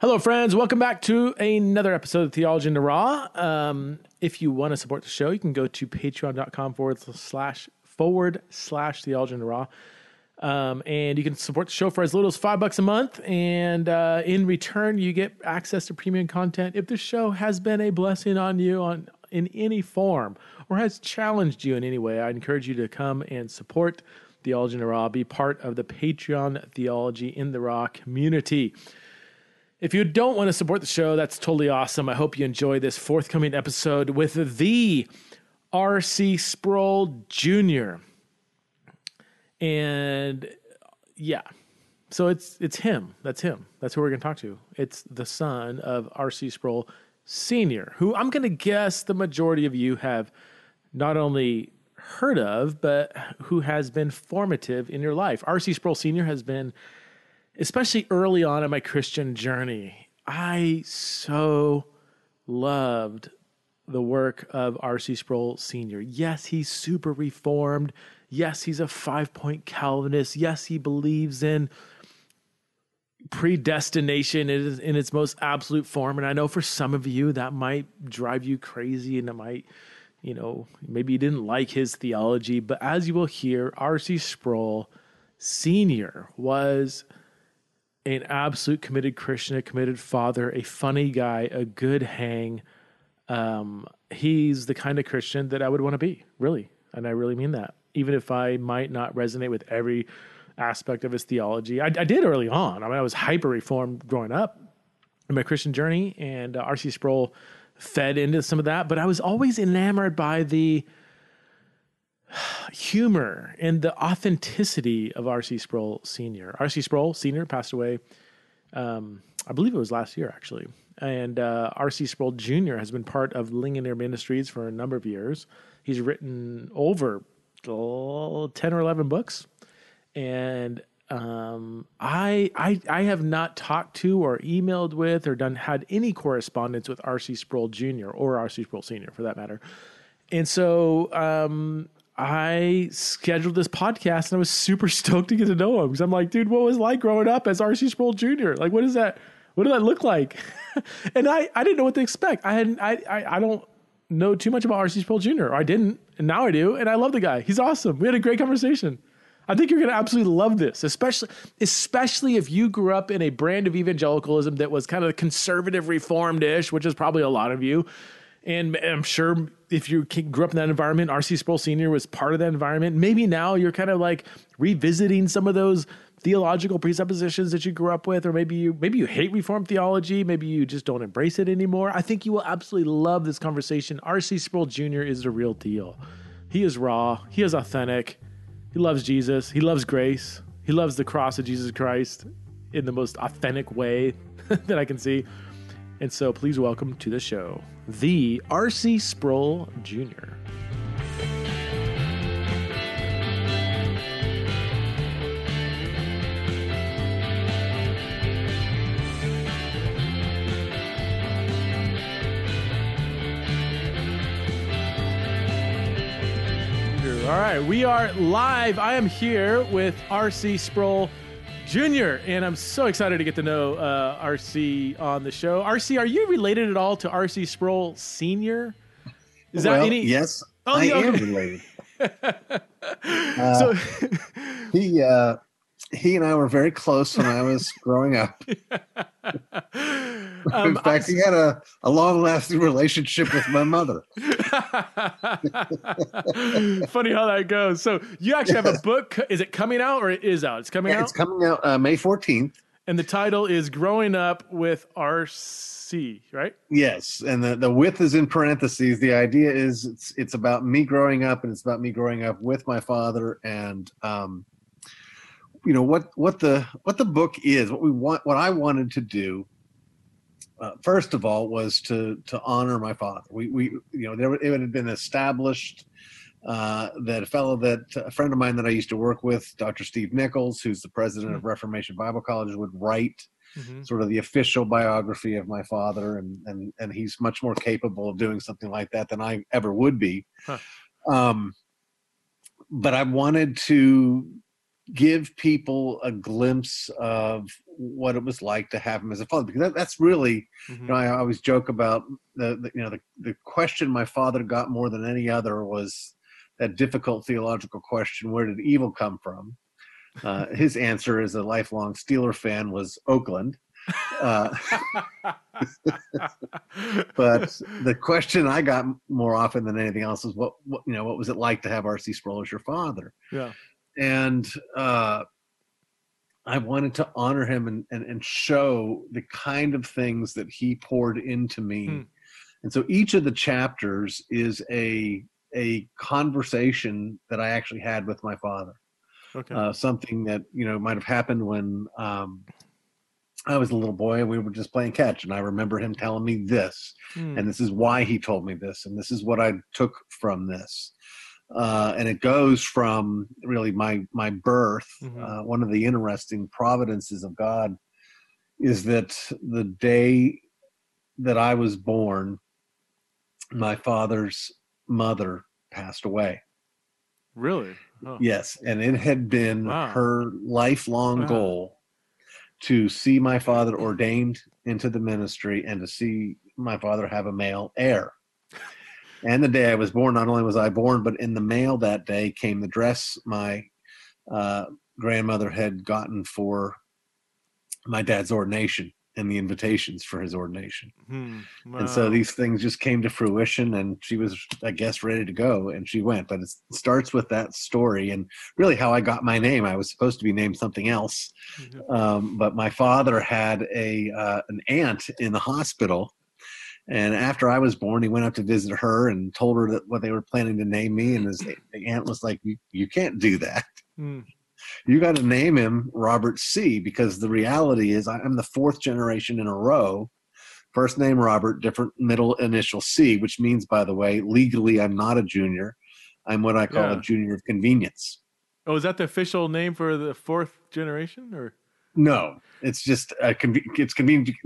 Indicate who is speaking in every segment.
Speaker 1: Hello, friends. Welcome back to another episode of Theology in the Raw. Um, if you want to support the show, you can go to patreon.com forward slash forward slash Theology in the Raw. Um, and you can support the show for as little as five bucks a month. And uh, in return, you get access to premium content. If the show has been a blessing on you on in any form or has challenged you in any way, I encourage you to come and support Theology in the Raw, be part of the Patreon Theology in the Raw community. If you don't want to support the show, that's totally awesome. I hope you enjoy this forthcoming episode with the R.C. Sproul Jr. And yeah, so it's it's him. That's him. That's who we're going to talk to. It's the son of R.C. Sproul Sr., who I'm going to guess the majority of you have not only heard of, but who has been formative in your life. R.C. Sproul Sr. has been especially early on in my Christian journey, I so loved the work of R.C. Sproul Sr. Yes, he's super reformed. Yes, he's a five point Calvinist. Yes, he believes in predestination in its most absolute form. And I know for some of you that might drive you crazy and it might, you know, maybe you didn't like his theology. But as you will hear, R.C. Sproul Sr. was an absolute committed Christian, a committed father, a funny guy, a good hang. Um, he's the kind of Christian that I would want to be, really. And I really mean that. Even if I might not resonate with every aspect of his theology, I, I did early on. I mean, I was hyper reformed growing up in my Christian journey, and uh, R.C. Sproul fed into some of that. But I was always enamored by the humor and the authenticity of R.C. Sproul Sr. R.C. Sproul Sr. passed away, um, I believe it was last year actually. And uh, R.C. Sproul Jr. has been part of Ligonier Ministries for a number of years. He's written over oh, 10 or 11 books. And um, I, I, I have not talked to or emailed with or done had any correspondence with R.C. Sproul Jr. or R.C. Sproul Sr. for that matter. And so um, I scheduled this podcast and I was super stoked to get to know him because I'm like, dude, what was like growing up as RC Sproul Jr.? Like, what is that? What did that look like? and I, I didn't know what to expect. I hadn't, I, I, I don't know too much about RC Sproul Jr. I didn't, and now I do, and I love the guy. He's awesome. We had a great conversation. I think you're going to absolutely love this, especially especially if you grew up in a brand of evangelicalism that was kind of conservative, reformed ish, which is probably a lot of you. And I'm sure if you grew up in that environment, RC Sproul Sr. was part of that environment. Maybe now you're kind of like revisiting some of those theological presuppositions that you grew up with, or maybe you maybe you hate Reformed theology, maybe you just don't embrace it anymore. I think you will absolutely love this conversation. RC Sproul Jr. is the real deal. He is raw. He is authentic. He loves Jesus. He loves grace. He loves the cross of Jesus Christ in the most authentic way that I can see. And so please welcome to the show the R.C. Sproul Jr. All right, we are live. I am here with R.C. Sproul Jr. And I'm so excited to get to know uh, RC on the show. RC, are you related at all to RC Sproul Sr.?
Speaker 2: Is well, that any? Yes, oh, I okay. am related. uh, so he uh, he and I were very close when I was growing up. um, In fact, I, he had a, a long lasting relationship with my mother.
Speaker 1: Funny how that goes. So you actually have a book. Is it coming out or it is out? It's coming yeah, out.
Speaker 2: It's coming out uh, May fourteenth.
Speaker 1: And the title is "Growing Up with RC," right?
Speaker 2: Yes, and the the width is in parentheses. The idea is it's it's about me growing up, and it's about me growing up with my father, and um, you know what what the what the book is what we want what i wanted to do uh, first of all was to to honor my father we we you know there it had been established uh, that a fellow that a friend of mine that i used to work with dr steve nichols who's the president mm-hmm. of reformation bible college would write mm-hmm. sort of the official biography of my father and and and he's much more capable of doing something like that than i ever would be huh. um but i wanted to give people a glimpse of what it was like to have him as a father because that, that's really
Speaker 1: Mhm.
Speaker 2: you know, I always joke about the, the you know the, the question my father got more than any other was that difficult theological question: Where did evil come from? Uh, his answer, as a lifelong Steeler fan, was Oakland. Uh, but the question I got more often than anything else is what, what you know what was it like to have R.C. Sproul as your father?
Speaker 1: yeah.
Speaker 2: And uh, I wanted to honor him and, and and show the kind of things that he poured into me.
Speaker 1: Hmm.
Speaker 2: And so each of the chapters is a a conversation that I actually had with my father.
Speaker 1: Okay.
Speaker 2: Uh, something that you know might have happened when um, I was a little boy and we were just playing catch, and I remember him telling me this,
Speaker 1: Hmm.
Speaker 2: and this is why he told me this and this is what i took from this uh, and it goes from really my my birth
Speaker 1: Mhm.
Speaker 2: uh, one of the interesting providences of god is that the day that i was born my father's mother passed away
Speaker 1: really? Oh.
Speaker 2: yes and it had been
Speaker 1: Wow.
Speaker 2: her lifelong
Speaker 1: Wow.
Speaker 2: goal to see my father ordained into the ministry and to see my father have a male heir and the day i was born not only was i born but in the mail that day came the dress my uh, grandmother had gotten for my dad's ordination and the invitations for his ordination
Speaker 1: Hmm.
Speaker 2: and so these things just came to fruition and she was i guess ready to go and she went but it starts with that story and really how i got my name i was supposed to be named something else
Speaker 1: Mhm.
Speaker 2: um, but my father had a uh, an aunt in the hospital and after i was born he went up to visit her and told her that what they were planning to name me and his the aunt was like you, you can't do that
Speaker 1: Hmm.
Speaker 2: you got to name him Robert C because the reality is I'm the fourth generation in a row. First name Robert, different middle initial C, which means, by the way, legally I'm not a junior. I'm what I call
Speaker 1: Yeah.
Speaker 2: a junior of convenience.
Speaker 1: Oh, is that the official name for the fourth generation, or?
Speaker 2: No, it's just a it's convenient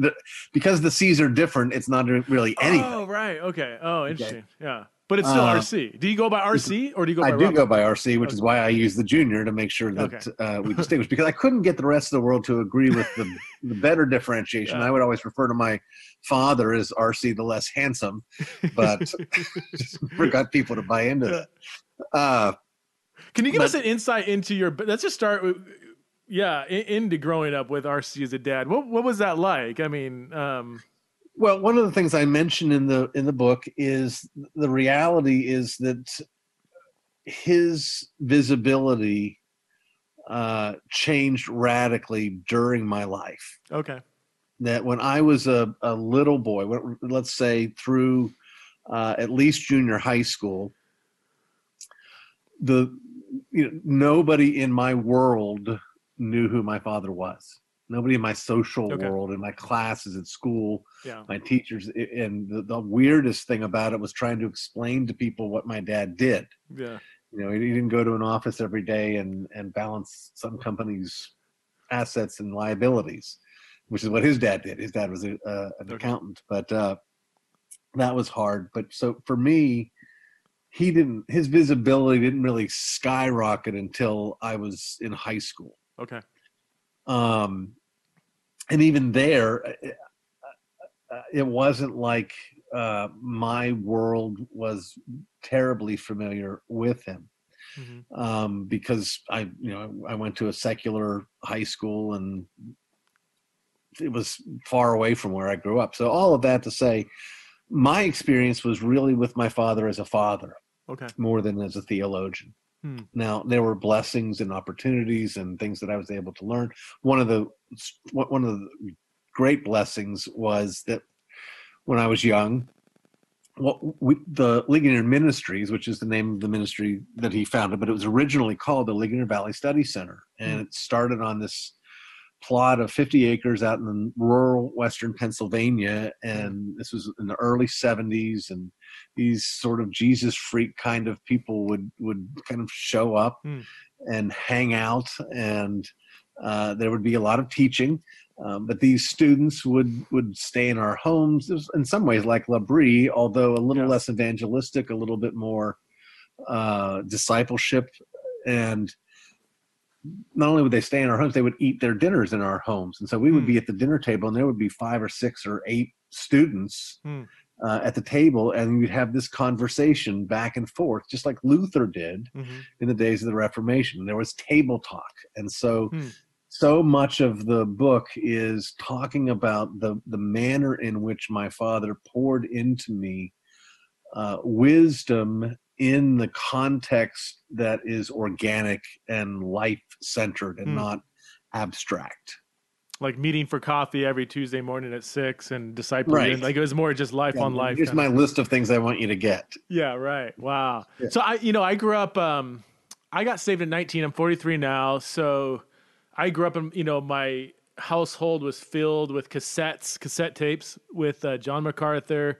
Speaker 2: because the C's are different. It's not really anything.
Speaker 1: Oh, right. Okay. Oh, interesting. Yeah, but it's still
Speaker 2: Uh,
Speaker 1: RC. Do you go by RC or do you go by?
Speaker 2: I do
Speaker 1: Robert?
Speaker 2: go by RC, which is why I use the junior to make sure that
Speaker 1: Okay.
Speaker 2: uh, we distinguish. Because I couldn't get the rest of the world to agree with the, the better differentiation.
Speaker 1: Yeah.
Speaker 2: I would always refer to my father as RC, the less handsome, but just never got people to buy into that. Uh,
Speaker 1: Can you give
Speaker 2: But-
Speaker 1: us an insight into your? Let's just start with, yeah, in, into growing up with RC as a dad. What what was that like? I mean, um,
Speaker 2: well, one of the things I mentioned in the in the book is the reality is that his visibility uh, changed radically during my life.
Speaker 1: okay,
Speaker 2: that when I was a, a little boy, let's say through uh, at least junior high school, the you know, nobody in my world knew who my father was. Nobody in my social
Speaker 1: Okay.
Speaker 2: world, in my classes at school,
Speaker 1: yeah,
Speaker 2: my teachers, and the, the weirdest thing about it was trying to explain to people what my dad did.
Speaker 1: yeah,
Speaker 2: You know, he didn't go to an office every day and and balance some company's assets and liabilities, which is what his dad did. His dad was a, uh, an
Speaker 1: Okay.
Speaker 2: accountant, but uh, that was hard. But so for me, he didn't. His visibility didn't really skyrocket until I was in high school.
Speaker 1: Okay,
Speaker 2: Um, and even there, uh, uh, it wasn't like uh, my world was terribly familiar with him
Speaker 1: hmm
Speaker 2: um, because I, you know, I went to a secular high school and it was far away from where I grew up. So all of that to say, my experience was really with my father as a father
Speaker 1: okay,
Speaker 2: more than as a theologian.
Speaker 1: Hmm.
Speaker 2: Now there were blessings and opportunities and things that I was able to learn. One of the one of the great blessings was that when I was young, what we, the Ligonier Ministries, which is the name of the ministry that he founded, but it was originally called the Ligonier Valley Study Center, and
Speaker 1: Hmm.
Speaker 2: it started on this plot of 50 acres out in rural western Pennsylvania, and this was in the early 70s, and these sort of Jesus freak kind of people would would kind of show up
Speaker 1: Hmm.
Speaker 2: and hang out, and uh, there would be a lot of teaching. Um, but these students would would stay in our homes. It was in some ways like L'Abri, although a little
Speaker 1: Yeah.
Speaker 2: less evangelistic, a little bit more uh, discipleship, and not only would they stay in our homes, they would eat their dinners in our homes. And so we would
Speaker 1: Hmm.
Speaker 2: be at the dinner table, and there would be five or six or eight students
Speaker 1: Hmm.
Speaker 2: Uh, at the table, and you'd have this conversation back and forth, just like Luther did
Speaker 1: Mhm.
Speaker 2: in the days of the Reformation. There was table talk, and so
Speaker 1: Hmm.
Speaker 2: so much of the book is talking about the the manner in which my father poured into me uh, wisdom in the context that is organic and life centered and
Speaker 1: Hmm.
Speaker 2: not abstract.
Speaker 1: Like meeting for coffee every Tuesday morning at six and disciple.
Speaker 2: Right.
Speaker 1: Like it was more just life
Speaker 2: Yeah,
Speaker 1: on life.
Speaker 2: Here's my list of things I want you to get.
Speaker 1: Yeah, right. Wow.
Speaker 2: Yeah.
Speaker 1: So I, you know, I grew up. Um, I got saved at 19. I'm 43 now. So I grew up in, you know, my household was filled with cassettes, cassette tapes with uh, John MacArthur,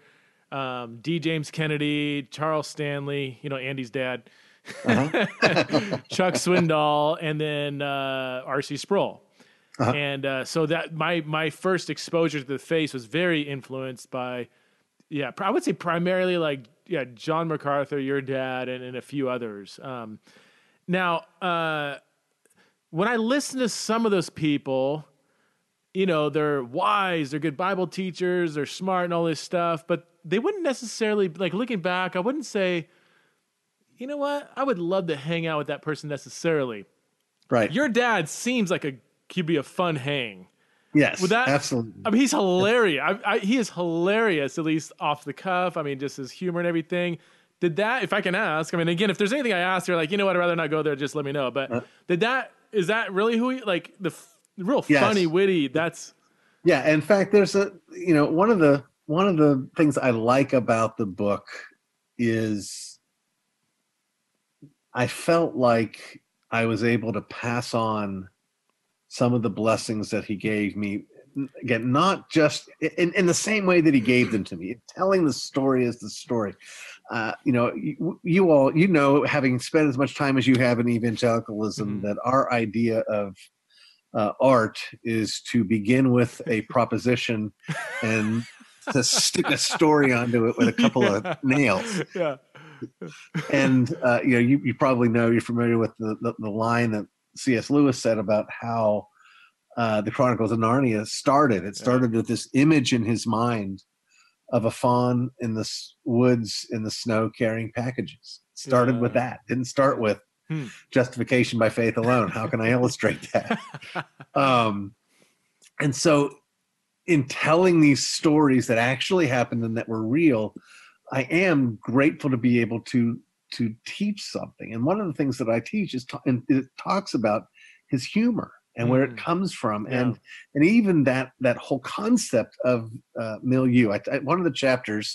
Speaker 1: um, D. James Kennedy, Charles Stanley. You know, Andy's dad, Chuck Swindoll, and then uh, R.C. Sproul.
Speaker 2: Uh-huh.
Speaker 1: And uh, so that my my first exposure to the face was very influenced by yeah, I would say primarily like yeah, John MacArthur, your dad, and, and a few others. Um, now, uh, when I listen to some of those people, you know, they're wise, they're good Bible teachers, they're smart, and all this stuff, but they wouldn't necessarily like looking back. I wouldn't say, you know what, I would love to hang out with that person necessarily.
Speaker 2: Right.
Speaker 1: Your dad seems like a could be a fun hang.
Speaker 2: yes.
Speaker 1: Would that-
Speaker 2: absolutely.
Speaker 1: I mean, he's hilarious. I, I, he is hilarious, at least off the cuff. I mean, just his humor and everything. Did that, if I can ask, I mean, again, if there's anything I asked, you're like, you know what, I'd rather not go there, just let me know. But
Speaker 2: Uh.
Speaker 1: did that, is that really who he, like, the f- real
Speaker 2: Yes.
Speaker 1: funny, witty, that's,
Speaker 2: Yeah, in fact, there's a you know one of the one of the things I like about the book is I felt like I was able to pass on some of the blessings that he gave me. Again, not just in, in the same way that he gave them to me. Telling the story is the story. Uh, you know, you, you all, you know, having spent as much time as you have in evangelicalism,
Speaker 1: Mhm.
Speaker 2: that our idea of uh, art is to begin with a proposition and to stick a story onto it with a couple
Speaker 1: Yeah.
Speaker 2: of nails.
Speaker 1: yeah.
Speaker 2: And uh, you know, you, you probably know you're familiar with the, the, the line that C.S. Lewis said about how uh, the Chronicles of Narnia started. It started with this image in his mind of a faun in the s- woods in the snow carrying packages. Started with that. Didn't start with
Speaker 1: Hmm.
Speaker 2: justification by faith alone. How can I illustrate that? um, and so in telling these stories that actually happened and that were real i am grateful to be able to to teach something and one of the things that i teach is and it talks about his humor and where it
Speaker 1: Mm.
Speaker 2: comes from
Speaker 1: Yeah.
Speaker 2: and and even that that whole concept of uh, milieu I, I, one of the chapters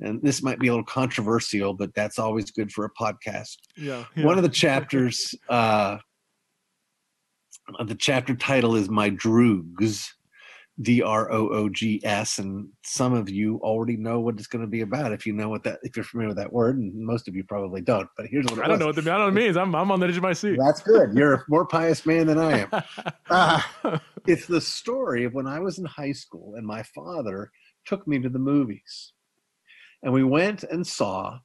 Speaker 2: and this might be a little controversial but that's always good for a podcast
Speaker 1: yeah.
Speaker 2: one of the chapters uh the chapter title is my droogs d-r-o-o-g-s and some of you already know what it's going to be about if you know what that if you're familiar with that word and most of you probably don't but here's what it
Speaker 1: I don't
Speaker 2: was.
Speaker 1: know what the, I don't know what it means. I'm, I'm on the edge of my seat.
Speaker 2: that's good you're a more pious man than i am uh, it's the story of when i was in high school and my father took me to the movies and we went and saw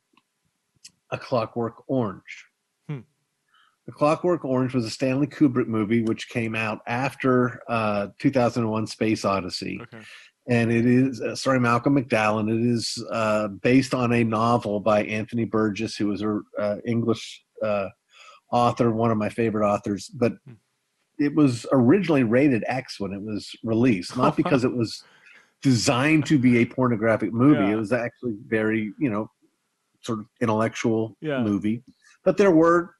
Speaker 2: a clockwork orange. The clockwork orange was a stanley kubrick movie which came out after uh, 2001 space odyssey
Speaker 1: okay.
Speaker 2: and it is uh, sorry malcolm mcdowell and it is uh, based on a novel by anthony burgess who was a uh, english uh, author one of my favorite authors but
Speaker 1: Hmm.
Speaker 2: it was originally rated x when it was released not because it was designed to be a pornographic movie
Speaker 1: Yeah.
Speaker 2: it was actually very you know sort of intellectual
Speaker 1: Yeah.
Speaker 2: movie but there were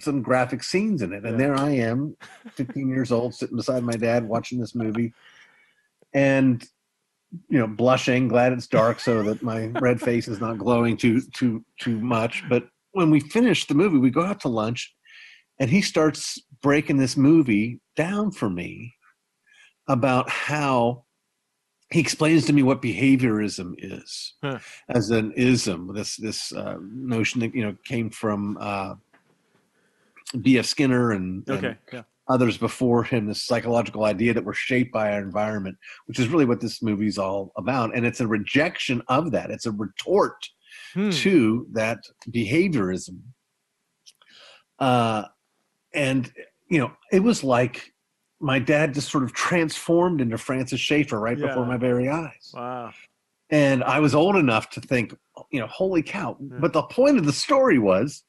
Speaker 2: some graphic scenes in it and
Speaker 1: Yeah.
Speaker 2: there i am 15 years old sitting beside my dad watching this movie and you know blushing glad it's dark so that my red face is not glowing too too too much but when we finish the movie we go out to lunch and he starts breaking this movie down for me about how he explains to me what behaviorism is
Speaker 1: Huh.
Speaker 2: as an ism this this uh, notion that you know came from uh, B.F. Skinner and, and
Speaker 1: Yeah.
Speaker 2: others before him this psychological idea that we're shaped by our environment which is really what this movie's all about and it's a rejection of that it's a retort
Speaker 1: Hmm.
Speaker 2: to that behaviorism uh and you know, it was like my dad just sort of transformed into Francis Schaeffer right
Speaker 1: Yeah.
Speaker 2: before my very eyes.
Speaker 1: Wow.
Speaker 2: And I was old enough to think, you know, holy cow.
Speaker 1: Yeah.
Speaker 2: But the point of the story was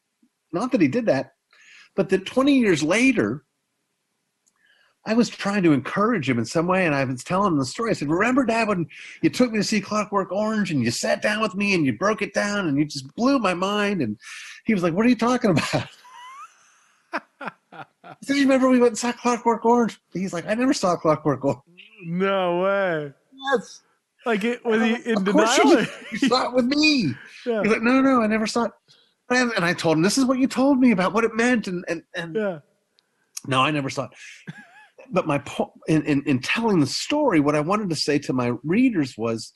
Speaker 2: not that he did that, but that 20 years later, I was trying to encourage him in some way, and I was telling him the story. I said, Remember, Dad, when you took me to see Clockwork Orange and you sat down with me and you broke it down and you just blew my mind? And he was like, What are you talking about? I said, You remember we went and saw Clockwork Orange? He's like, I never saw Clockwork Orange.
Speaker 1: No way.
Speaker 2: Yes.
Speaker 1: Like it was he in
Speaker 2: Of course
Speaker 1: denial?
Speaker 2: you, you saw it with me.
Speaker 1: yeah.
Speaker 2: He's like, no, no, I never saw it. And, and I told him, this is what you told me about what it meant. And, and, and
Speaker 1: Yeah.
Speaker 2: no, I never saw it. But my po- in, in, in telling the story, what I wanted to say to my readers was,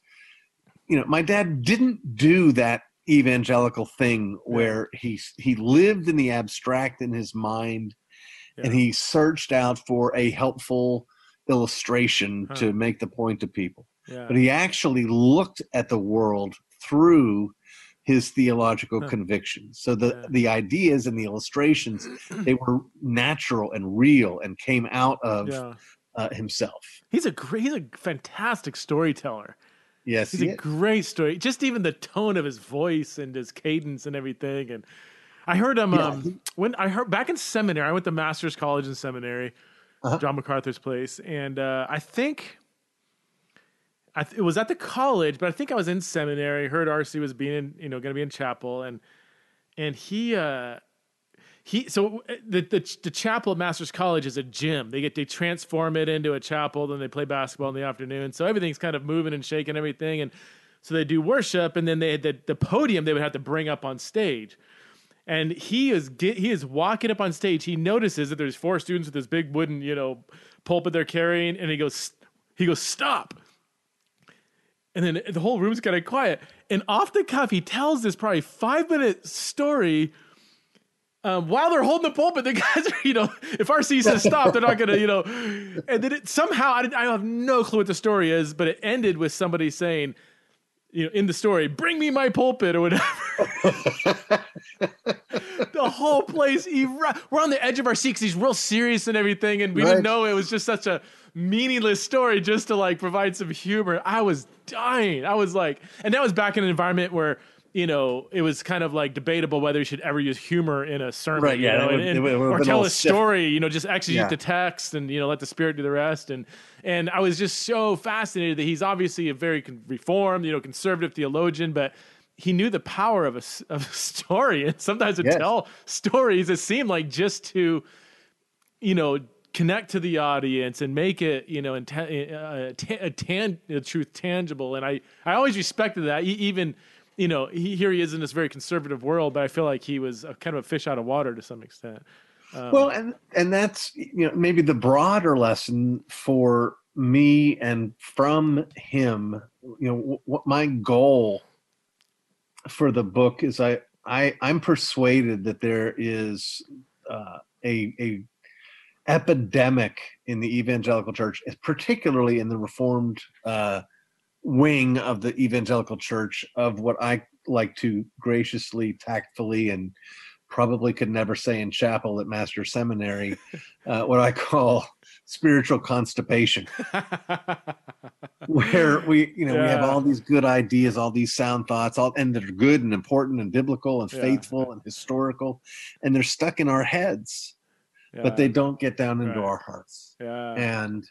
Speaker 2: you know, my dad didn't do that evangelical thing where he he lived in the abstract in his mind, and he searched out for a helpful illustration
Speaker 1: Huh.
Speaker 2: to make the point to people
Speaker 1: Yeah.
Speaker 2: but he actually looked at the world through his theological
Speaker 1: Huh.
Speaker 2: convictions so the
Speaker 1: Yeah.
Speaker 2: the ideas and the illustrations they were natural and real and came out of
Speaker 1: yeah.
Speaker 2: uh, himself
Speaker 1: He's a great, he's a fantastic storyteller.
Speaker 2: yes
Speaker 1: He's
Speaker 2: he
Speaker 1: a
Speaker 2: is.
Speaker 1: great story. Just even the tone of his voice and his cadence and everything. And I heard him
Speaker 2: Yeah,
Speaker 1: um, when I heard back in seminary. I went to Master's College and Seminary,
Speaker 2: Uh-huh.
Speaker 1: John MacArthur's place, and uh, I think I th- it was at the college, but I think I was in seminary. Heard RC was being, you know, going to be in chapel, and and he. uh he so uh, the, the the chapel at Masters College is a gym. They get they transform it into a chapel, then they play basketball in the afternoon. So everything's kind of moving and shaking everything, and so they do worship, and then they the the podium they would have to bring up on stage. And he is get, he is walking up on stage. He notices that there's four students with this big wooden you know pulpit they're carrying, and he goes he goes stop. And then the whole room's kind of quiet. And off the cuff, he tells this probably five minute story um, while they're holding the pulpit, the guys are, you know, if RC says stop, they're not going to, you know. And then it, somehow, I, I have no clue what the story is, but it ended with somebody saying, you know, in the story, bring me my pulpit or whatever. the whole place, eru- we're on the edge of our seat because he's real serious and everything. And we
Speaker 2: Right.
Speaker 1: didn't know it was just such a meaningless story just to like provide some humor. I was dying. I was like, and that was back in an environment where, you know, it was kind of like debatable whether you should ever use humor in a sermon,
Speaker 2: Right,
Speaker 1: you
Speaker 2: yeah,
Speaker 1: know,
Speaker 2: would-
Speaker 1: and-
Speaker 2: would-
Speaker 1: or tell a
Speaker 2: stiff.
Speaker 1: story, you know, just exegete
Speaker 2: Yeah.
Speaker 1: the text and you know let the spirit do the rest. And and I was just so fascinated that he's obviously a very con- reformed, you know, conservative theologian, but he knew the power of a, of a story, and sometimes to
Speaker 2: Yes.
Speaker 1: tell stories that seemed like just to, you know, connect to the audience and make it, you know, inten- uh, ta- a truth tangible. And I, I always respected that. E- even, you know, he, here he is in this very conservative world, but I feel like he was a, kind of a fish out of water to some extent. Um,
Speaker 2: well and and that's you know maybe the broader lesson for me and from him you know what my goal for the book is i i i'm persuaded that there is uh, a a epidemic in the evangelical church particularly in the reformed uh wing of the evangelical church of what i like to graciously tactfully and probably could never say in chapel at master seminary uh, what i call spiritual constipation. Where we you know we have all these good ideas all these sound thoughts all and that are good and important and biblical and
Speaker 1: Yeah.
Speaker 2: faithful and historical and they're stuck in our heads
Speaker 1: Yeah,
Speaker 2: but they don't get down into
Speaker 1: Right.
Speaker 2: our hearts
Speaker 1: yeah,
Speaker 2: and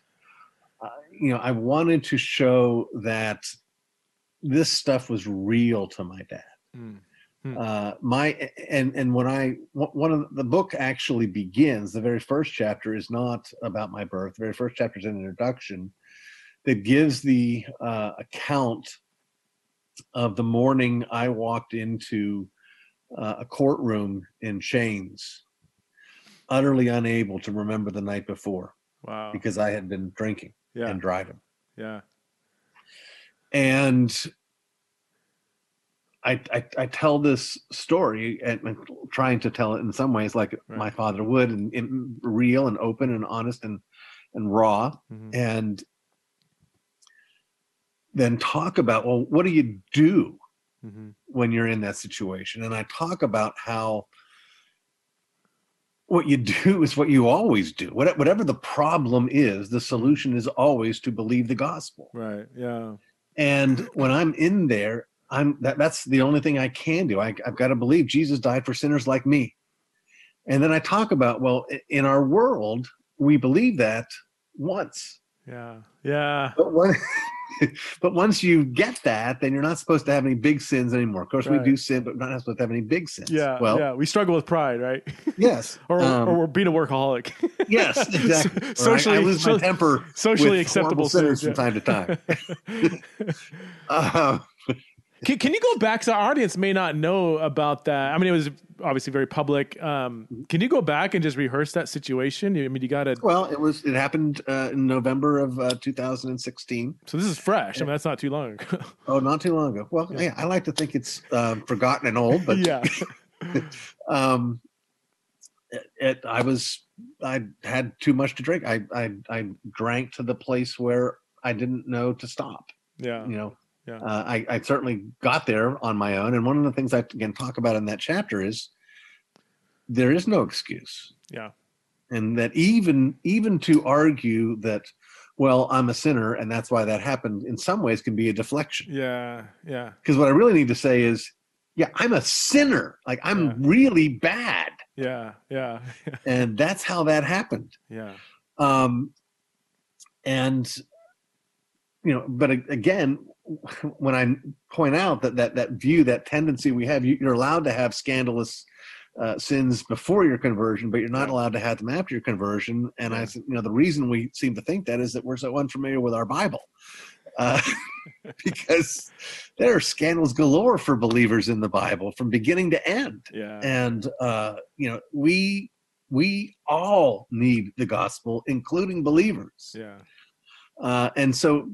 Speaker 2: uh, you know i wanted to show that this stuff was real to my dad
Speaker 1: Mm.
Speaker 2: uh, my and and when I one of the book actually begins, the very first chapter is not about my birth. The very first chapter is an introduction that gives the uh, account of the morning I walked into uh, a courtroom in chains, utterly unable to remember the night before
Speaker 1: wow,
Speaker 2: because I had been drinking
Speaker 1: yeah,
Speaker 2: and driving.
Speaker 1: yeah,
Speaker 2: and I, I I tell this story and, trying to tell it in some ways like
Speaker 1: Right.
Speaker 2: my father would, and, and real and open and honest and and raw,
Speaker 1: Mhm.
Speaker 2: and then talk about well, what do you do
Speaker 1: Mhm.
Speaker 2: when you're in that situation? And I talk about how what you do is what you always do. Whatever the problem is, the solution is always to believe the gospel.
Speaker 1: Right. Yeah.
Speaker 2: And when I'm in there, I'm that that's the only thing I can do. I, I've got to believe Jesus died for sinners like me. And then I talk about, well, in our world, we believe that once.
Speaker 1: Yeah. Yeah.
Speaker 2: But one, but once you get that, then you're not supposed to have any big sins anymore. Of course,
Speaker 1: Right.
Speaker 2: we do sin, but we're not supposed to have any big sins.
Speaker 1: Yeah.
Speaker 2: Well,
Speaker 1: yeah. We struggle with pride, right?
Speaker 2: yes.
Speaker 1: or,
Speaker 2: um,
Speaker 1: or we're being a workaholic.
Speaker 2: yes, exactly. I-
Speaker 1: socially,
Speaker 2: I, lose my temper
Speaker 1: socially acceptable sins,
Speaker 2: from time to time. Uh,
Speaker 1: Can, can you go back? So our audience may not know about that. I mean, it was obviously very public. Um, can you go back and just rehearse that situation? I mean, you got to.
Speaker 2: well, it was. It happened uh, in November of uh, 2016.
Speaker 1: So this is fresh. I mean, that's not too long. ago.
Speaker 2: Oh, not too long ago. Well,
Speaker 1: Yeah.
Speaker 2: yeah, I like to think it's um, forgotten and old, but
Speaker 1: yeah.
Speaker 2: um, it, it, I was I had too much to drink. I, I I drank to the place where I didn't know to stop.
Speaker 1: Yeah.
Speaker 2: You know,
Speaker 1: Yeah.
Speaker 2: uh, I I certainly got there on my own. And one of the things I again talk about in that chapter is there is no excuse,
Speaker 1: Yeah.
Speaker 2: and that even even to argue that well I'm a sinner and that's why that happened in some ways can be a deflection.
Speaker 1: Yeah. Yeah.
Speaker 2: Because what I really need to say is, yeah, I'm a sinner. Like I'm
Speaker 1: Yeah.
Speaker 2: really bad.
Speaker 1: Yeah. Yeah.
Speaker 2: And that's how that happened.
Speaker 1: Yeah.
Speaker 2: Um, and, you know, but again, when I point out that that, that view, that tendency we have, you, you're allowed to have scandalous uh, sins before your conversion, but you're not allowed to have them after your conversion. And I you know, the reason we seem to think that is that we're so unfamiliar with our Bible. Uh, because there are scandals galore for believers in the Bible from beginning to end.
Speaker 1: Yeah.
Speaker 2: And uh, you know, we we all need the gospel, including believers.
Speaker 1: Yeah.
Speaker 2: Uh, and so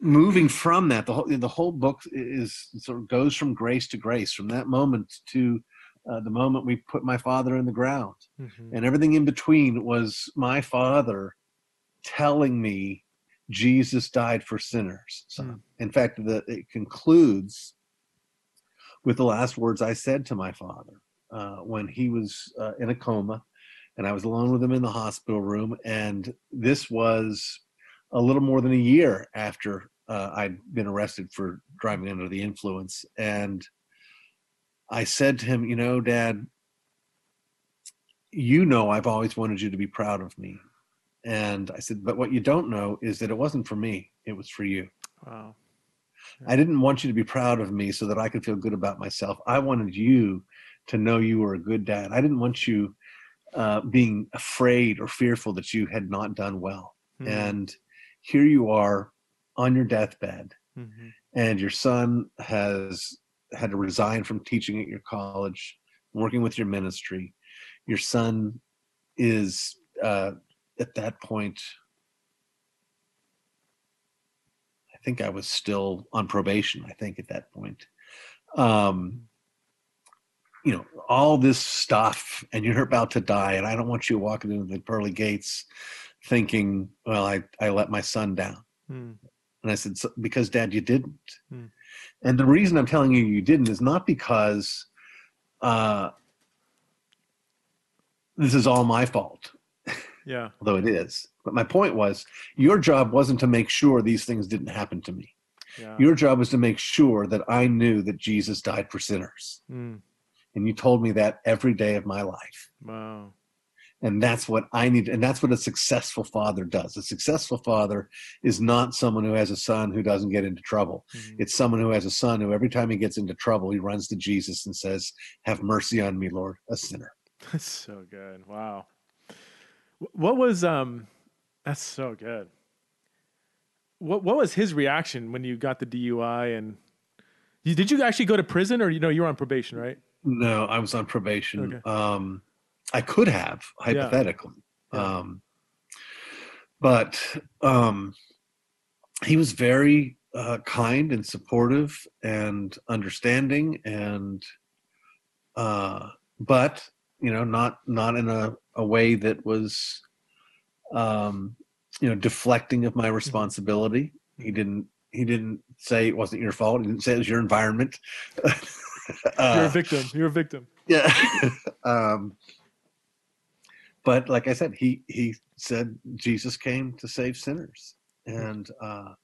Speaker 2: moving from that, the whole the whole book is sort of goes from grace to grace, from that moment to uh, the moment we put my father in the ground
Speaker 1: Mhm.
Speaker 2: and everything in between was my father telling me Jesus died for sinners. So,
Speaker 1: Hmm.
Speaker 2: in fact, the, it concludes with the last words I said to my father uh, when he was uh, in a coma, and I was alone with him in the hospital room. And this was a little more than a year after uh, I'd been arrested for driving under the influence. And I said to him, "You know, Dad." you know I've always wanted you to be proud of me. And I said, but what you don't know is that it wasn't for me, it was for you.
Speaker 1: Wow.
Speaker 2: I didn't want you to be proud of me so that I could feel good about myself. I wanted you to know you were a good dad. I didn't want you uh, being afraid or fearful that you had not done well.
Speaker 1: Mhm.
Speaker 2: And here you are on your deathbed,
Speaker 1: Mhm.
Speaker 2: and your son has had to resign from teaching at your college, working with your ministry. Your son is uh, at that point. I think I was still on probation. I think at that point, um, you know, all this stuff, and you're about to die, and I don't want you walking into the pearly gates thinking, "Well, I I let my son down."
Speaker 1: Mm.
Speaker 2: And I said, so, because dad, you didn't.
Speaker 1: Hmm.
Speaker 2: And the reason I'm telling you you didn't is not because uh, this is all my fault,
Speaker 1: Yeah.
Speaker 2: although it is. But my point was, your job wasn't to make sure these things didn't happen to me.
Speaker 1: Yeah.
Speaker 2: Your job was to make sure that I knew that Jesus died for sinners.
Speaker 1: Mm.
Speaker 2: And you told me that every day of my life.
Speaker 1: Wow.
Speaker 2: And that's what I need. And that's what a successful father does. A successful father is not someone who has a son who doesn't get into trouble.
Speaker 1: Mhm.
Speaker 2: It's someone who has a son who every time he gets into trouble, he runs to Jesus and says, Have mercy on me, Lord, a sinner.
Speaker 1: That's so good. Wow. What was um that's so good. What what was his reaction when you got the DUI and did you actually go to prison or you know you were on probation, right?
Speaker 2: No, I was on probation.
Speaker 1: Okay.
Speaker 2: Um, I could have, hypothetically.
Speaker 1: Yeah.
Speaker 2: Um, but um, he was very uh, kind and supportive and understanding and uh, but you know not not in a, a way that was um, you know deflecting of my responsibility he didn't he didn't say it wasn't your fault he didn't say it was your environment
Speaker 1: You're
Speaker 2: Uh,
Speaker 1: a victim. You're a victim.
Speaker 2: yeah um but like I said, he he said Jesus came to save sinners, and uh,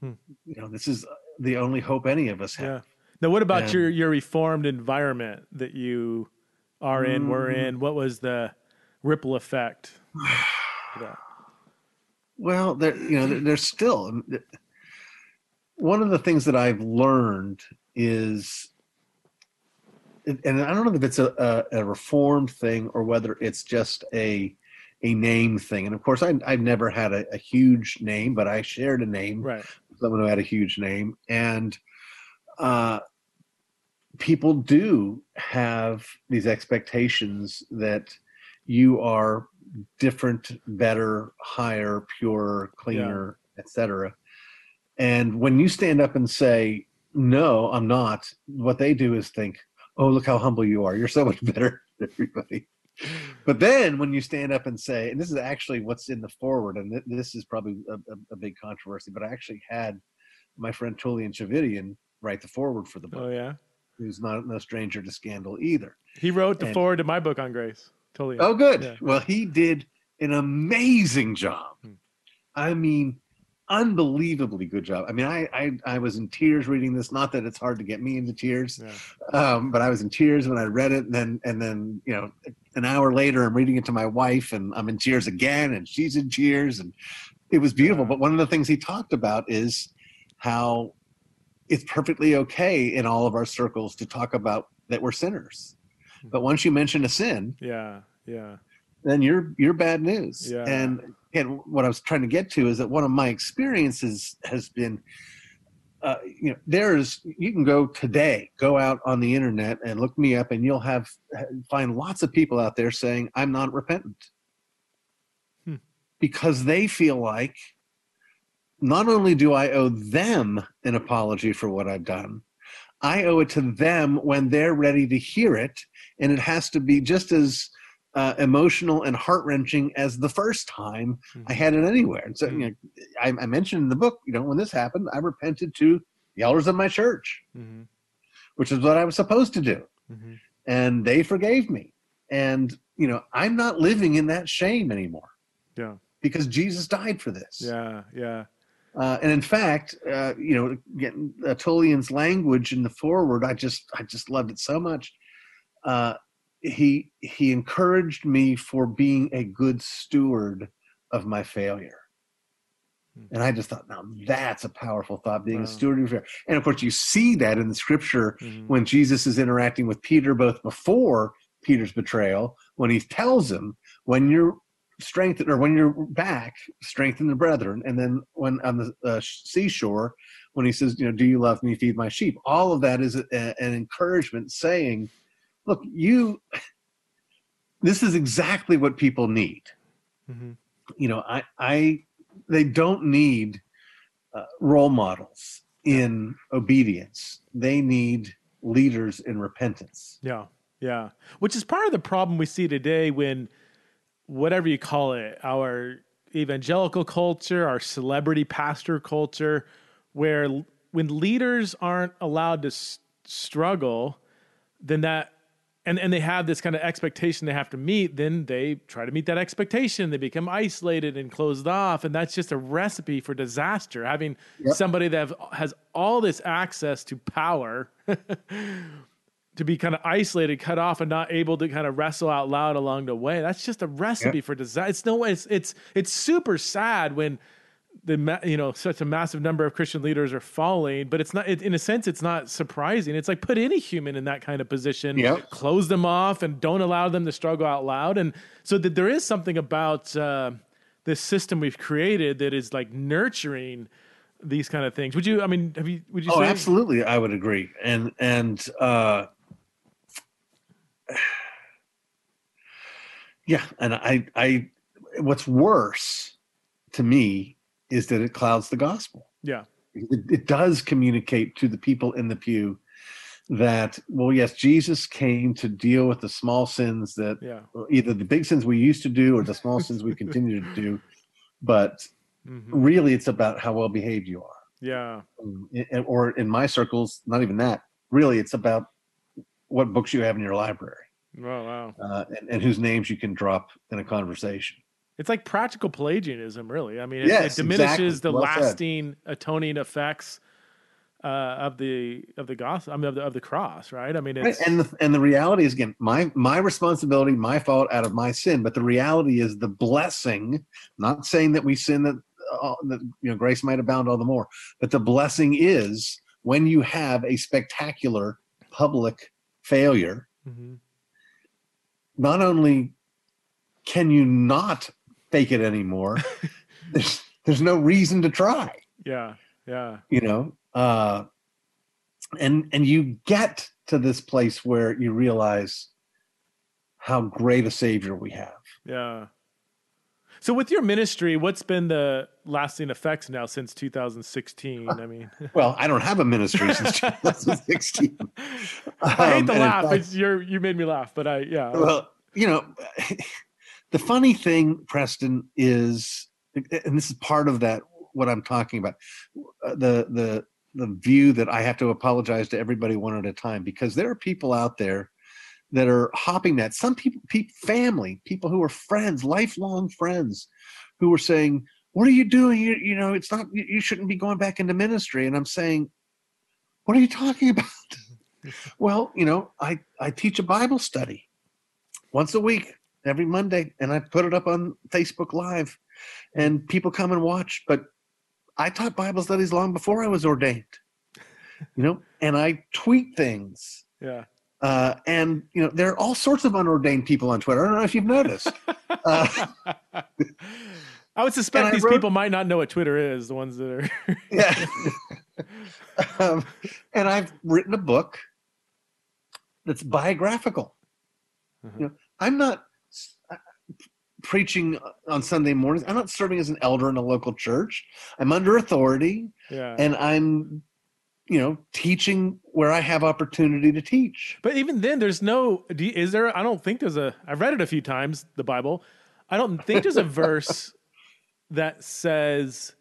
Speaker 1: Hmm.
Speaker 2: you know this is the only hope any of us have.
Speaker 1: Yeah. Now, what about
Speaker 2: And-
Speaker 1: your your reformed environment that you are in? Were
Speaker 2: Mm.
Speaker 1: in? What was the ripple effect? that?
Speaker 2: Well, there, you know, there, there's still one of the things that I've learned is, and I don't know if it's a, a, a reformed thing or whether it's just a a name thing. And of course, I, I've never had a, a huge name, but I shared a name
Speaker 1: Right.
Speaker 2: with someone who had a huge name, and uh, people do have these expectations that you are different, better, higher, purer, cleaner, etc. And when you stand up and say, "No, I'm not," what they do is think, "Oh, look how humble you are. You're so much better than everybody." But then when you stand up and say, and this is actually what's in the foreword, and th- this is probably a, a, a big controversy, but I actually had my friend Tullian Tchividjian write the foreword for the book,
Speaker 1: Oh yeah.
Speaker 2: who's not no stranger to scandal either.
Speaker 1: He wrote the
Speaker 2: And-
Speaker 1: foreword to my book on grace. Totally.
Speaker 2: Oh, good.
Speaker 1: Yeah.
Speaker 2: Well, he did an amazing job.
Speaker 1: Hmm.
Speaker 2: I mean, unbelievably good job. I mean, I, I I was in tears reading this. Not that it's hard to get me into tears,
Speaker 1: Yeah.
Speaker 2: um, but I was in tears when I read it. And then and then you know, an hour later, I'm reading it to my wife, and I'm in tears again, and she's in tears, and it was beautiful.
Speaker 1: Yeah.
Speaker 2: But one of the things he talked about is how it's perfectly okay in all of our circles to talk about that we're sinners.
Speaker 1: Hmm.
Speaker 2: But once you mention a sin,
Speaker 1: Yeah. Yeah.
Speaker 2: then you're you're bad news.
Speaker 1: Yeah.
Speaker 2: And and what I was trying to get to is that one of my experiences has been, uh, you know, there's you can go today, go out on the internet and look me up, and you'll have find lots of people out there saying I'm not repentant
Speaker 1: Hmm.
Speaker 2: because they feel like not only do I owe them an apology for what I've done, I owe it to them when they're ready to hear it, and it has to be just as uh, emotional and heart wrenching as the first time I had it anywhere. And so, you know, I, I mentioned in the book, you know, when this happened, I repented to the elders of my church,
Speaker 1: Mm-hmm.
Speaker 2: which is what I was supposed to do,
Speaker 1: Mm-hmm.
Speaker 2: and they forgave me. And you know, I'm not living in that shame anymore
Speaker 1: Yeah.
Speaker 2: because Jesus died for this.
Speaker 1: Yeah. Yeah.
Speaker 2: Uh, and in fact, uh, you know, getting uh, language in the foreword, I just, I just loved it so much. Uh, he he encouraged me for being a good steward of my failure,
Speaker 1: Hmm.
Speaker 2: and I just thought, now that's a powerful thought, being
Speaker 1: Wow.
Speaker 2: a steward of your failure. And of course, you see that in the scripture
Speaker 1: Mhm.
Speaker 2: when Jesus is interacting with Peter, both before Peter's betrayal, when he tells him, when you're strengthened or when you're back, strengthen the brethren. And then when on the uh, seashore, when he says, you know, do you love me? Feed my sheep. All of that is a, an encouragement saying, look, you, this is exactly what people need.
Speaker 1: Mhm.
Speaker 2: You know, I, I, they don't need uh, role models in obedience. They need leaders in repentance.
Speaker 1: Yeah. Yeah. Which is part of the problem we see today when whatever you call it, our evangelical culture, our celebrity pastor culture, where when leaders aren't allowed to s- struggle, then that and, and they have this kind of expectation they have to meet, then they try to meet that expectation. They become isolated and closed off. And that's just a recipe for disaster. Having
Speaker 2: Yep.
Speaker 1: somebody that have, has all this access to power to be kind of isolated, cut off, and not able to kind of wrestle out loud along the way. That's just a recipe for disaster. It's no way. It's it's it's super sad when the you know such a massive number of Christian leaders are falling. But it's not. It, in a sense, it's not surprising. It's like put any human in that kind of position,
Speaker 2: Yep.
Speaker 1: close them off, and don't allow them to struggle out loud. And so that there is something about uh, this system we've created that is like nurturing these kind of things. Would you? I mean, have you? Would you?
Speaker 2: Oh,
Speaker 1: say?
Speaker 2: absolutely, I would agree. And and uh, yeah, and I I what's worse to me is that it clouds the gospel.
Speaker 1: Yeah.
Speaker 2: It, it does communicate to the people in the pew that well, yes, Jesus came to deal with the small sins that
Speaker 1: Yeah.
Speaker 2: either the big sins we used to do or the small sins we continue to do, but
Speaker 1: Mhm.
Speaker 2: really it's about how well behaved you are
Speaker 1: Yeah.
Speaker 2: um, or in my circles, not even that. Really, it's about what books you have in your library.
Speaker 1: Oh wow.
Speaker 2: uh, and, and whose names you can drop in a conversation.
Speaker 1: It's like practical Pelagianism, really. I mean, it,
Speaker 2: Yes,
Speaker 1: it diminishes
Speaker 2: exactly.
Speaker 1: the
Speaker 2: Well said.
Speaker 1: lasting atoning effects uh, of the of the gospel. I mean, of the, of the cross, right? I mean,
Speaker 2: Right? And the and the reality is again my my responsibility, my fault out of my sin. But the reality is the blessing. Not saying that we sin that uh, that you know grace might abound all the more, but the blessing is when you have a spectacular public failure.
Speaker 1: Mhm.
Speaker 2: Not only can you not fake it anymore, there's there's no reason to try.
Speaker 1: yeah, yeah,
Speaker 2: you know uh and and you get to this place where you realize how great a savior we have
Speaker 1: yeah. So, with your ministry, what's been the lasting effects now since 2016? I mean,
Speaker 2: well i don't have a ministry since 2016
Speaker 1: I hate
Speaker 2: Um,
Speaker 1: to laugh.
Speaker 2: fact-
Speaker 1: you made me laugh, but I yeah.
Speaker 2: well you know the funny thing preston is and this is part of that what i'm talking about uh, the the the view that i have to apologize to everybody one at a time because there are people out there that are hopping that. Some people, people family people who are friends lifelong friends who are saying what are you doing? You, you know it's not you, you shouldn't be going back into ministry. And i'm saying what are you talking about? Well you know i i teach a bible study once a week every monday and i put it up on facebook live and people come and watch but i taught bible studies long before i was ordained you know and i tweet things
Speaker 1: yeah.
Speaker 2: uh, and you know there are all sorts of unordained people on twitter i don't know if you've noticed uh,
Speaker 1: I would suspect
Speaker 2: I
Speaker 1: these
Speaker 2: wrote-
Speaker 1: people might not know what Twitter is. The ones that are
Speaker 2: yeah um, and i've written a book that's biographical
Speaker 1: Mhm.
Speaker 2: you know i'm not preaching on sunday mornings i'm not serving as an elder in a local church i'm under authority
Speaker 1: yeah.
Speaker 2: and i'm you know teaching where i have opportunity to teach
Speaker 1: But even then, there's no. Is there? I don't think there's a. I've read it a few times, the Bible. I don't think there's a verse that says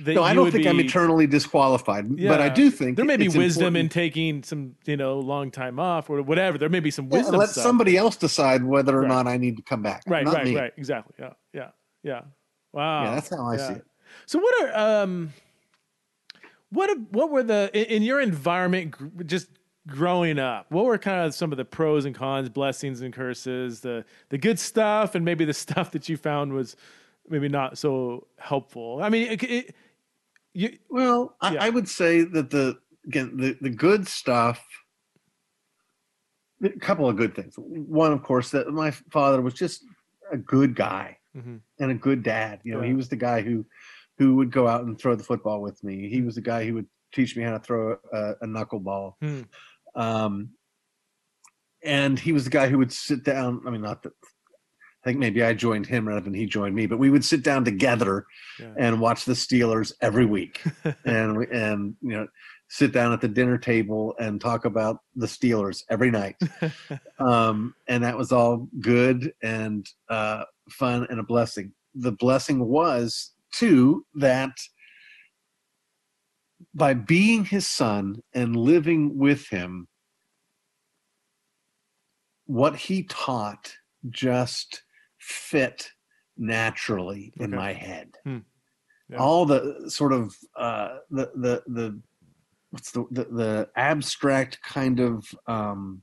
Speaker 2: no i don't think i'm eternally disqualified but i do think
Speaker 1: There may be wisdom in taking some, you know, long time off or whatever. There may be some
Speaker 2: Yeah,
Speaker 1: wisdom.
Speaker 2: let
Speaker 1: stuff.
Speaker 2: somebody else decide whether or
Speaker 1: Right.
Speaker 2: not i need to come back
Speaker 1: Right, right,
Speaker 2: me.
Speaker 1: right. Exactly. Yeah, yeah, yeah. Wow.
Speaker 2: yeah that's how i
Speaker 1: Yeah.
Speaker 2: see it
Speaker 1: So what are um, what what were the in, in your environment just growing up? What were kind of some of the pros and cons, blessings and curses, the the good stuff, and maybe the stuff that you found was maybe not so helpful? I mean, it, it, you,
Speaker 2: Well, I,
Speaker 1: Yeah.
Speaker 2: I would say that the again the the good stuff. A couple of good things. One, of course, that my father was just a good guy
Speaker 1: Mhm.
Speaker 2: and a good dad. You know, he was the guy who who would go out and throw the football with me. He was the guy who would teach me how to throw a, a knuckleball.
Speaker 1: Hmm.
Speaker 2: Um, and he was the guy who would sit down. I mean, not that I think maybe I joined him rather than he joined me, but we would sit down together
Speaker 1: Yeah.
Speaker 2: and watch the Steelers every week, and we- and you know sit down at the dinner table and talk about the Steelers every night. um, and that was all good and uh, fun and a blessing. The blessing was too that by being his son and living with him, what he taught just fit naturally in
Speaker 1: Okay.
Speaker 2: my head.
Speaker 1: Hmm. Yeah.
Speaker 2: All the sort of uh, the the the what's the the, the abstract kind of um,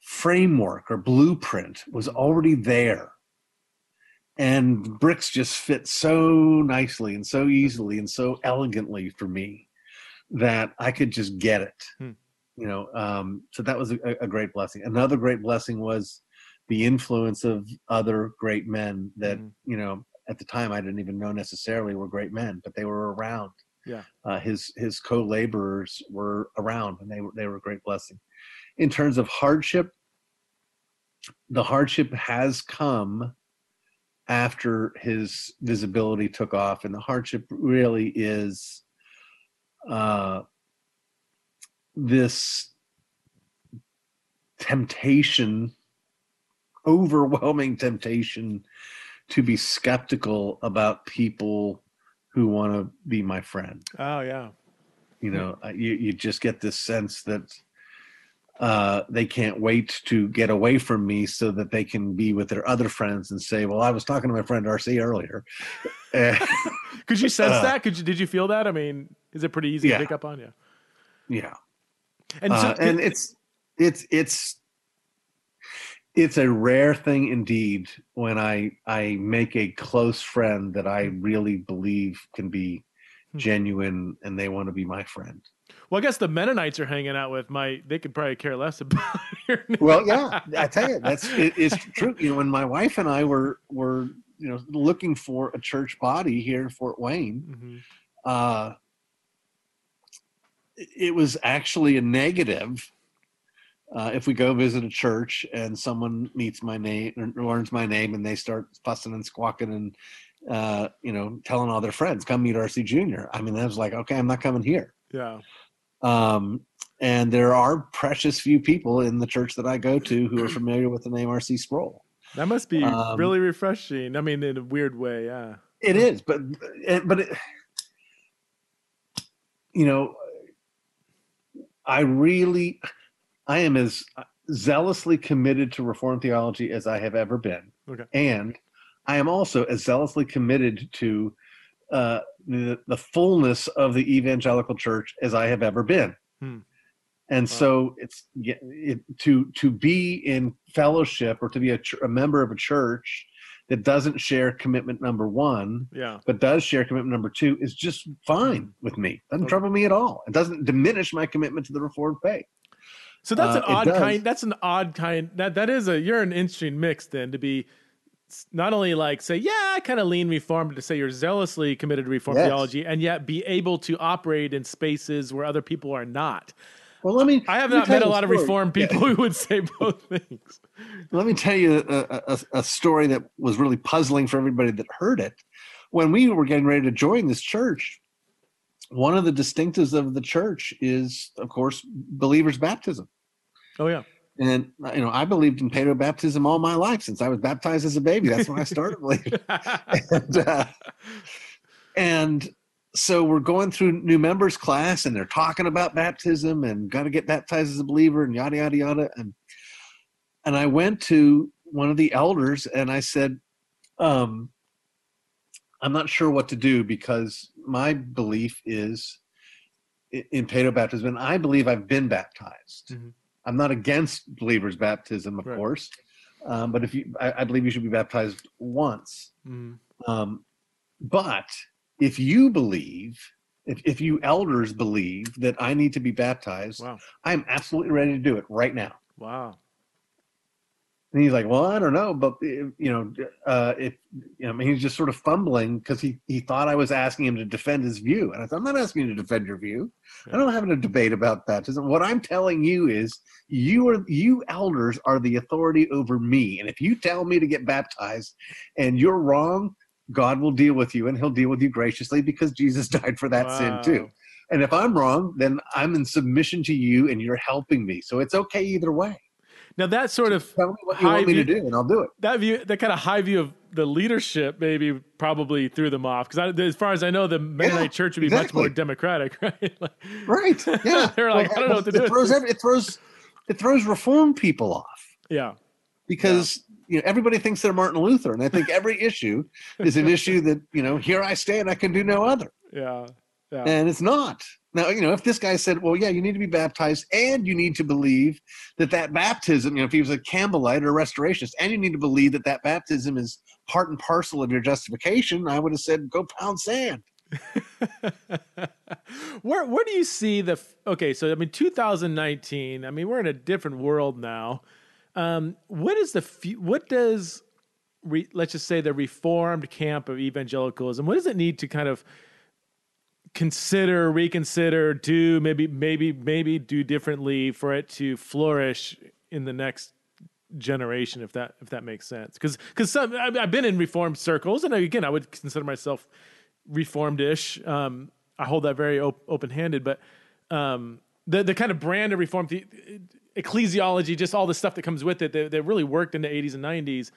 Speaker 2: framework or blueprint was already there and bricks just fit so nicely and so easily and so elegantly for me that i could just get it
Speaker 1: Hmm.
Speaker 2: you know um, so that was a, a great blessing another great blessing was the influence of other great men that
Speaker 1: Mhm.
Speaker 2: you know at the time i didn't even know necessarily were great men but they were around
Speaker 1: Yeah.
Speaker 2: uh, his his co-laborers were around and they were they were a great blessing in terms of hardship the hardship has come after his visibility took off and the hardship really is uh, this temptation overwhelming temptation to be skeptical about people who want to be my friend
Speaker 1: oh yeah,
Speaker 2: you know you, you just get this sense that uh, they can't wait to get away from me so that they can be with their other friends and say, "Well, I was talking to my friend RC earlier."
Speaker 1: Could you sense uh, that? Could you? Did you feel that? I mean, is it pretty easy yeah. to pick up on? you?
Speaker 2: Yeah. And so, uh, and it's it's it's it's a rare thing indeed when I I make a close friend that I really believe can be hmm. genuine and they want to be my friend.
Speaker 1: Well, I guess the Mennonites are hanging out with my. They could probably care less about. Your
Speaker 2: well, yeah, I tell you, that's it, it's true. You know, when my wife and I were were you know looking for a church body here in Fort Wayne, mm-hmm. uh, it was actually a negative. Uh, if we go visit a church and someone meets my name or learns my name and they start fussing and squawking and uh, you know telling all their friends come meet RC Junior, I mean that was like okay, I'm not coming here.
Speaker 1: Yeah.
Speaker 2: Um, and there are precious few people in the church that I go to who are familiar with the name R.C. Sproul.
Speaker 1: That must be um, really refreshing. I mean, in a weird way, yeah.
Speaker 2: It is, but but it, you know, I really, I am as zealously committed to Reformed theology as I have ever been,
Speaker 1: okay.
Speaker 2: and I am also as zealously committed to uh, the, the fullness of the evangelical church as I have ever been. Hmm. And wow. so it's it, to to be in fellowship or to be a, a, member of a church that doesn't share commitment number one,
Speaker 1: yeah,
Speaker 2: but does share commitment number two is just fine hmm. with me. Doesn't okay. trouble me at all. It doesn't diminish my commitment to the Reformed faith.
Speaker 1: So that's an uh, odd kind. That's an odd kind. That that is a you're an interesting mix then to be not only like say, yeah, I kind of lean reform, but to say you're zealously committed to reform yes. theology, and yet be able to operate in spaces where other people are not.
Speaker 2: Well, let me.
Speaker 1: I have not met a lot of reform people yeah. who would say both things.
Speaker 2: Let me tell you a, a, a, story that was really puzzling for everybody that heard it. When we were getting ready to join this church, one of the distinctives of the church is, of course, believers' baptism.
Speaker 1: Oh yeah.
Speaker 2: And you know, I believed in paedo baptism all my life since I was baptized as a baby. That's when I started believing. and, uh, and so we're going through new members class, and they're talking about baptism and got to get baptized as a believer and yada yada yada. And and I went to one of the elders and I said, um, I'm not sure what to do because my belief is in paedo baptism, and I believe I've been baptized. Mm-hmm. I'm not against believers' baptism, of right. course, um, but if you, I, I, believe you should be baptized once. Mm. Um, but if you believe, if, if you elders believe that I need to be baptized,
Speaker 1: wow.
Speaker 2: I'm absolutely ready to do it right now.
Speaker 1: Wow.
Speaker 2: And he's like, well, I don't know, but you know, uh, if you know, I mean, he's just sort of fumbling because he he thought I was asking him to defend his view, and I said, I'm not asking you to defend your view. Yeah. I don't have a debate about baptism. What I'm telling you is, you are you elders are the authority over me, and if you tell me to get baptized, and you're wrong, God will deal with you, and He'll deal with you graciously because Jesus died for that wow. sin too. And if I'm wrong, then I'm in submission to you, and you're helping me. So it's okay either way.
Speaker 1: Now that sort of
Speaker 2: tell me what you want me view, to do, and I'll do it.
Speaker 1: That view, that kind of high view of the leadership, maybe probably threw them off because as far as I know, the Mennonite yeah, Church would be exactly. much more democratic, right? like,
Speaker 2: right. Yeah.
Speaker 1: they're like, well, I don't know what to do.
Speaker 2: It throws, every, it throws it throws reform people off.
Speaker 1: Yeah.
Speaker 2: Because yeah. you know everybody thinks they're Martin Luther, and I think every issue is an issue that you know here I stand, I can do no other.
Speaker 1: Yeah. Yeah.
Speaker 2: And it's not. Now, you know, if this guy said, well, yeah, you need to be baptized and you need to believe that that baptism, you know, if he was a Campbellite or a restorationist, and you need to believe that that baptism is part and parcel of your justification, I would have said, go pound sand.
Speaker 1: where where do you see the okay so i mean 2019 i mean we're in a different world now um, what is the what does re, let's just say the reformed camp of evangelicalism what does it need to kind of consider, reconsider, do maybe, maybe, maybe do differently for it to flourish in the next generation, if that if that makes sense. Because because some I've been in reformed circles, and again, I would consider myself reformed-ish. Um, I hold that very op- open-handed, but um, the the kind of brand of reformed the, ecclesiology, just all the stuff that comes with it, that, that really worked in the 80s and 90s,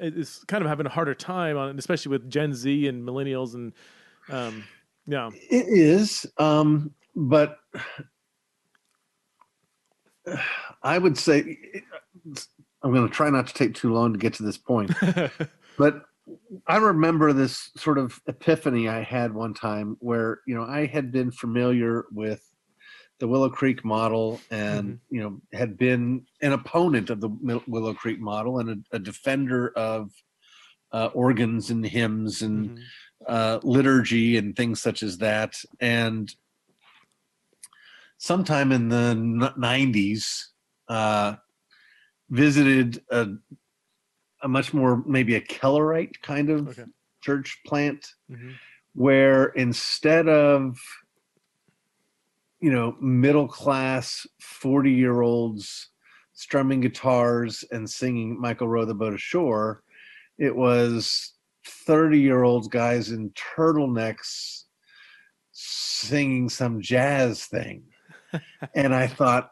Speaker 1: is kind of having a harder time on, especially with Gen Z and millennials and um, yeah,
Speaker 2: it is. Um, but I would say I'm going to try not to take too long to get to this point, but I remember this sort of epiphany I had one time where you know I had been familiar with the Willow Creek model and
Speaker 1: Mhm.
Speaker 2: you know had been an opponent of the Willow Creek model and a, a defender of uh, organs and hymns and
Speaker 1: Mhm.
Speaker 2: Uh, liturgy and things such as that. And sometime in the n- 90s, uh, visited a, a much more maybe a Kellerite kind of
Speaker 1: Okay.
Speaker 2: church plant
Speaker 1: Mhm.
Speaker 2: where instead of you know middle class 40 year olds strumming guitars and singing michael row the boat ashore it was 30 year olds guys in turtlenecks singing some jazz thing and i thought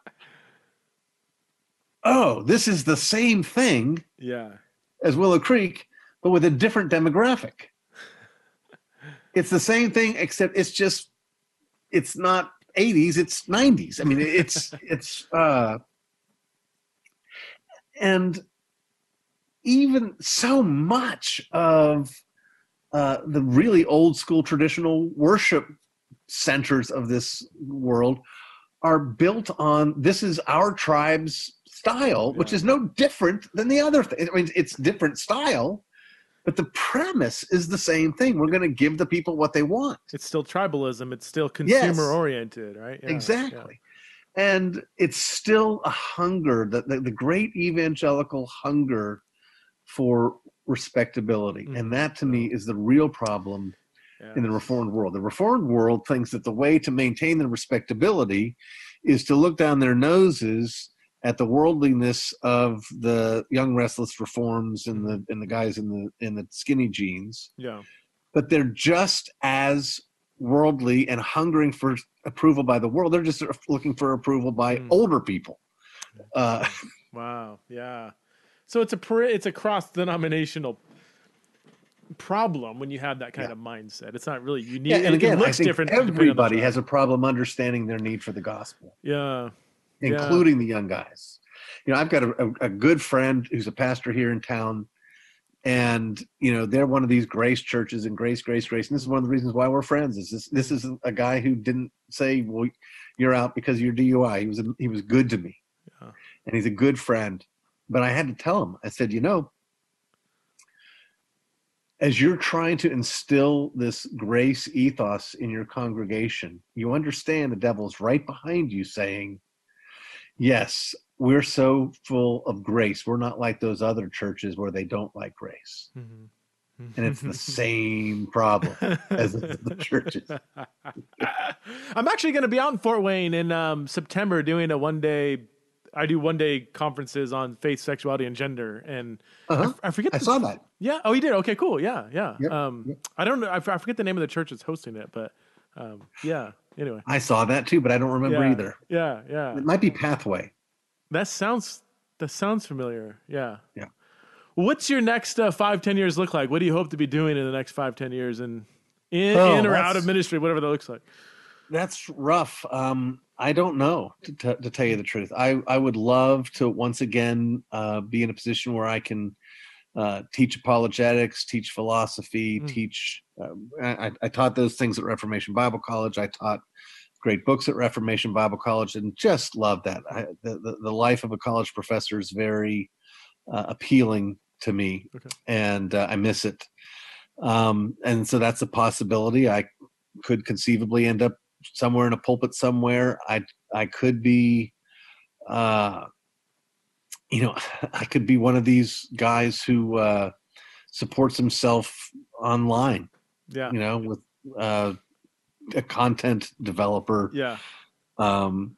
Speaker 2: oh this is the same thing
Speaker 1: Yeah.
Speaker 2: as Willow Creek, but with a different demographic. It's the same thing, except it's just it's not 80s, it's 90s. I mean, it's it's uh and even so much of uh, the really old school traditional worship centers of this world are built on this is our tribe's style, which is no different than the other thing. I mean, it's different style, but the premise is the same thing. We're going to give the people what they want.
Speaker 1: It's still tribalism. It's still consumer oriented, right? Yeah, yeah.
Speaker 2: exactly. And it's still a hunger, the, the, the great evangelical hunger for respectability.
Speaker 1: Mhm.
Speaker 2: And that to me is the real problem
Speaker 1: Yeah.
Speaker 2: in the reformed world. The reformed world thinks that the way to maintain their respectability is to look down their noses at the worldliness of the young restless reforms and the and the guys in the in the skinny jeans,
Speaker 1: Yeah.
Speaker 2: but they're just as worldly and hungering for approval by the world. They're just looking for approval by
Speaker 1: Mm.
Speaker 2: older people. Uh,
Speaker 1: Wow. Yeah. So it's a it's a cross denominational problem when you have that kind
Speaker 2: Yeah.
Speaker 1: of mindset. It's not really unique.
Speaker 2: yeah, and
Speaker 1: it
Speaker 2: again, I
Speaker 1: looks
Speaker 2: think
Speaker 1: different. depending on the
Speaker 2: everybody has a problem understanding their need for the gospel.
Speaker 1: Yeah. Yeah.
Speaker 2: including the young guys. You know, I've got a, a, a good friend who's a pastor here in town, and you know, they're one of these grace churches and grace, grace, grace. And this is one of the reasons why we're friends. Is this this is a guy who didn't say, "Well, you're out because you're DUI." He was he was good to me,
Speaker 1: Yeah.
Speaker 2: and he's a good friend. But I had to tell him. I said, you know. As you're trying to instill this grace ethos in your congregation, you understand the devil's right behind you saying, yes, we're so full of grace. We're not like those other churches where they don't like grace.
Speaker 1: Mhm.
Speaker 2: And it's the same problem as the churches.
Speaker 1: I'm actually going to be out in Fort Wayne in um, September doing a one day. I do one day conferences on faith, sexuality, and gender, and I
Speaker 2: Uh-huh.
Speaker 1: I, forget.
Speaker 2: I
Speaker 1: the-
Speaker 2: saw that.
Speaker 1: Yeah. Oh, you did. Okay. Cool. Yeah. Yeah.
Speaker 2: Yep,
Speaker 1: Um,
Speaker 2: yep.
Speaker 1: I don't know. I, f- I forget the name of the church that's hosting it, but um, yeah. Anyway.
Speaker 2: I saw that too, but I don't remember
Speaker 1: yeah,
Speaker 2: either.
Speaker 1: Yeah. Yeah.
Speaker 2: It might be Pathway.
Speaker 1: That sounds. That sounds familiar. Yeah.
Speaker 2: Yeah.
Speaker 1: What's your next uh, five, ten years look like? What do you hope to be doing in the next five, ten years, and in,
Speaker 2: Oh,
Speaker 1: in or out of ministry, whatever that looks like?
Speaker 2: That's rough. Um, I don't know to, t- to tell you the truth. I, I would love to once again uh, be in a position where I can uh, teach apologetics, teach philosophy,
Speaker 1: Mm.
Speaker 2: teach. Um, I, I taught those things at Reformation Bible College. I taught great books at Reformation Bible College, and just love that. I, the, the the life of a college professor is very uh, appealing to me,
Speaker 1: Okay.
Speaker 2: and uh, I miss it. Um, and so that's a possibility. I could conceivably end up somewhere in a pulpit somewhere. I I could be, uh, you know, I could be one of these guys who uh, supports himself online.
Speaker 1: Yeah.
Speaker 2: You know, with uh, a content developer.
Speaker 1: Yeah.
Speaker 2: Um,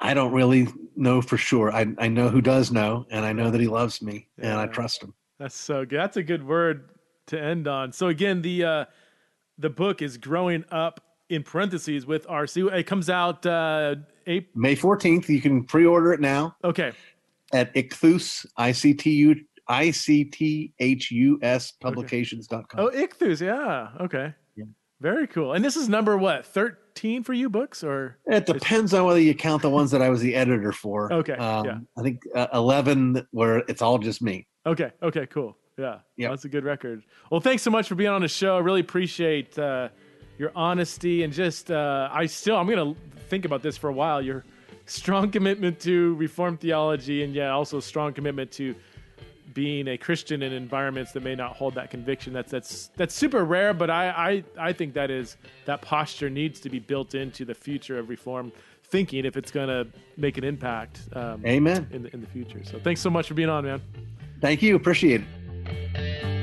Speaker 2: I don't really know for sure. I I know who does know, and I know that he loves me, and I trust him.
Speaker 1: That's so good. That's a good word to end on. So again, the uh, the book is growing up in parentheses with RC. It comes out uh, April.
Speaker 2: May fourteenth, you can pre-order it now.
Speaker 1: Okay.
Speaker 2: at Ichthus, I-C-T-U, I-C-T-H-U-S publications.com.
Speaker 1: Oh, ICTHUS. Yeah. Okay.
Speaker 2: Yeah.
Speaker 1: Very cool. And this is number what, 13 for you books or?
Speaker 2: It depends on whether you count the ones that I was the editor for.
Speaker 1: Okay.
Speaker 2: Um,
Speaker 1: yeah.
Speaker 2: I think uh, 11 where it's all just me.
Speaker 1: Okay. Okay, cool. Yeah.
Speaker 2: Yeah.
Speaker 1: Well, that's a good record. Well, thanks so much for being on the show. I really appreciate uh, your honesty and just, uh, I still, I'm going to think about this for a while. Your strong commitment to Reformed theology and, yeah, also strong commitment to being a Christian in environments that may not hold that conviction. That's that's that's super rare, but I I, I think that is that posture needs to be built into the future of reform thinking if it's going to make an impact. Um,
Speaker 2: Amen.
Speaker 1: In the, in the future. So thanks so much for being on, man.
Speaker 2: Thank you. Appreciate it.